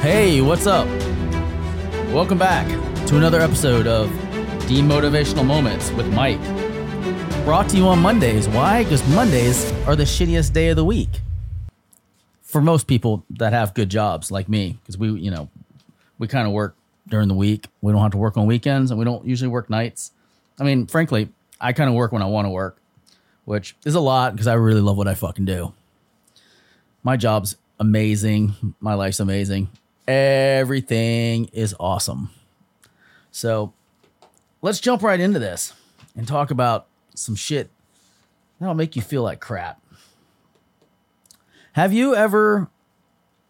Hey, what's up? Welcome back to another episode of Demotivational Moments with Mike. Brought to you on Mondays. Why? Because Mondays are the shittiest day of the week for most people that have good jobs like me. Because we, you know, we kind of work during the week. We don't have to work on weekends and we don't usually work nights. I mean, frankly, I kind of work when I want to work, which is a lot because I really love what I fucking do. My job's amazing. My life's amazing. Everything is awesome. So let's jump right into this and talk about some shit that'll make you feel like crap. Have you ever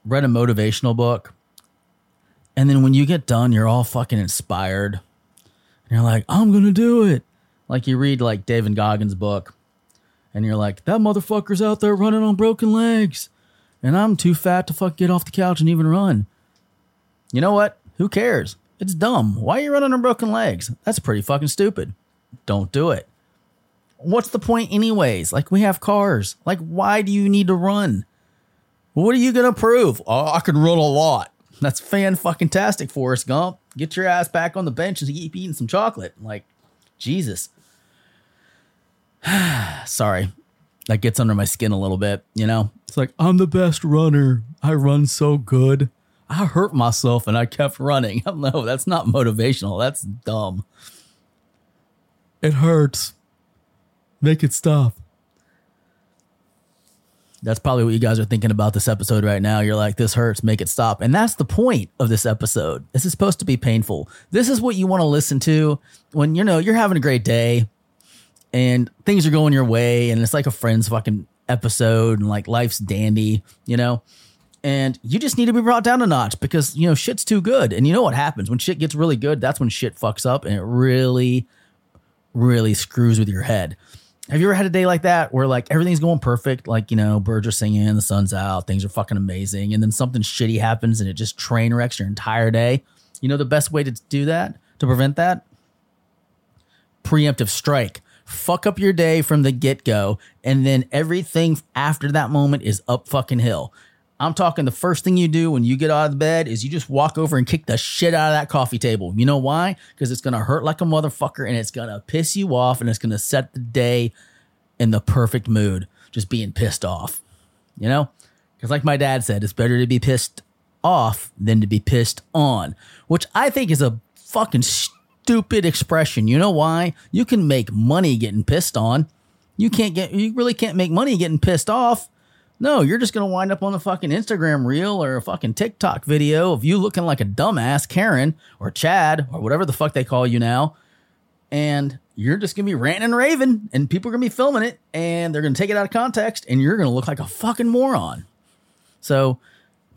read a motivational book and then when you get done, you're all fucking inspired and you're like, I'm gonna do it? Like you read like David Goggins' book and you're like, that motherfucker's out there running on broken legs and I'm too fat to fuck get off the couch and even run. You know what? Who cares? It's dumb. Why are you running on broken legs? That's pretty fucking stupid. Don't do it. What's the point, anyways? Like, we have cars. Like, why do you need to run? What are you going to prove? Oh, I can run a lot. That's fan fucking tastic, Forrest Gump. Get your ass back on the bench and keep eating some chocolate. Like, Jesus. Sorry. That gets under my skin a little bit, you know? It's like, I'm the best runner. I run so good. I hurt myself and I kept running. No, oh, that's not motivational. That's dumb. It hurts. Make it stop. That's probably what you guys are thinking about this episode right now. You're like, this hurts, make it stop. And that's the point of this episode. This is supposed to be painful. This is what you want to listen to when you know you're having a great day and things are going your way and it's like a Friends fucking episode and like life's dandy, you know? And you just need to be brought down a notch because, you know, shit's too good. And you know what happens when shit gets really good? That's when shit fucks up and it really, really screws with your head. Have you ever had a day like that where like everything's going perfect? Like, you know, birds are singing, the sun's out, things are fucking amazing. And then something shitty happens and it just train wrecks your entire day. You know, the best way to do that, to prevent that? Preemptive strike. Fuck up your day from the get go. And then everything after that moment is up fucking hill. I'm talking the first thing you do when you get out of bed is you just walk over and kick the shit out of that coffee table. You know why? Because it's going to hurt like a motherfucker and it's going to piss you off and it's going to set the day in the perfect mood, just being pissed off. You know? Because, like my dad said, it's better to be pissed off than to be pissed on, which I think is a fucking stupid expression. You know why? You can make money getting pissed on. You can't get, you really can't make money getting pissed off. No, you're just going to wind up on a fucking Instagram reel or a fucking TikTok video of you looking like a dumbass Karen or Chad or whatever the fuck they call you now. And you're just going to be ranting and raving and people are going to be filming it and they're going to take it out of context and you're going to look like a fucking moron. So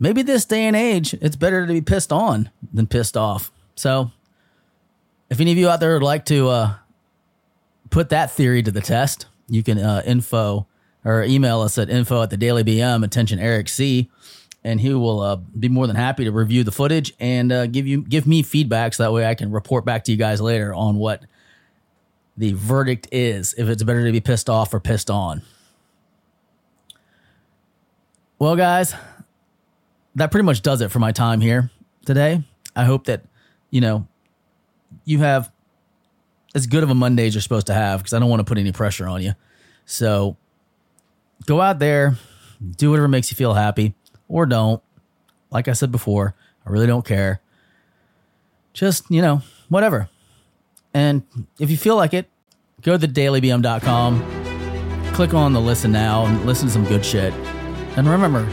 maybe this day and age, it's better to be pissed on than pissed off. So if any of you out there would like to uh, put that theory to the test, you can uh, info or email us at info at the daily BM, attention Eric C. And he will uh, be more than happy to review the footage and uh, give you give me feedback so that way I can report back to you guys later on what the verdict is, if it's better to be pissed off or pissed on. Well, guys, that pretty much does it for my time here today. I hope that, you know, you have as good of a Monday as you're supposed to have because I don't want to put any pressure on you. So go out there, do whatever makes you feel happy, or don't. Like I said before, I really don't care. Just, you know, whatever. And if you feel like it, go to thedailybm.com, click on the listen now, and listen to some good shit. And remember,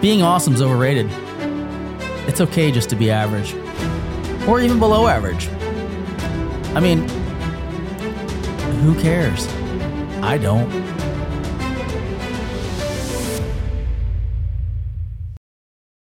being awesome is overrated. It's okay just to be average, or even below average. I mean, who cares? I don't.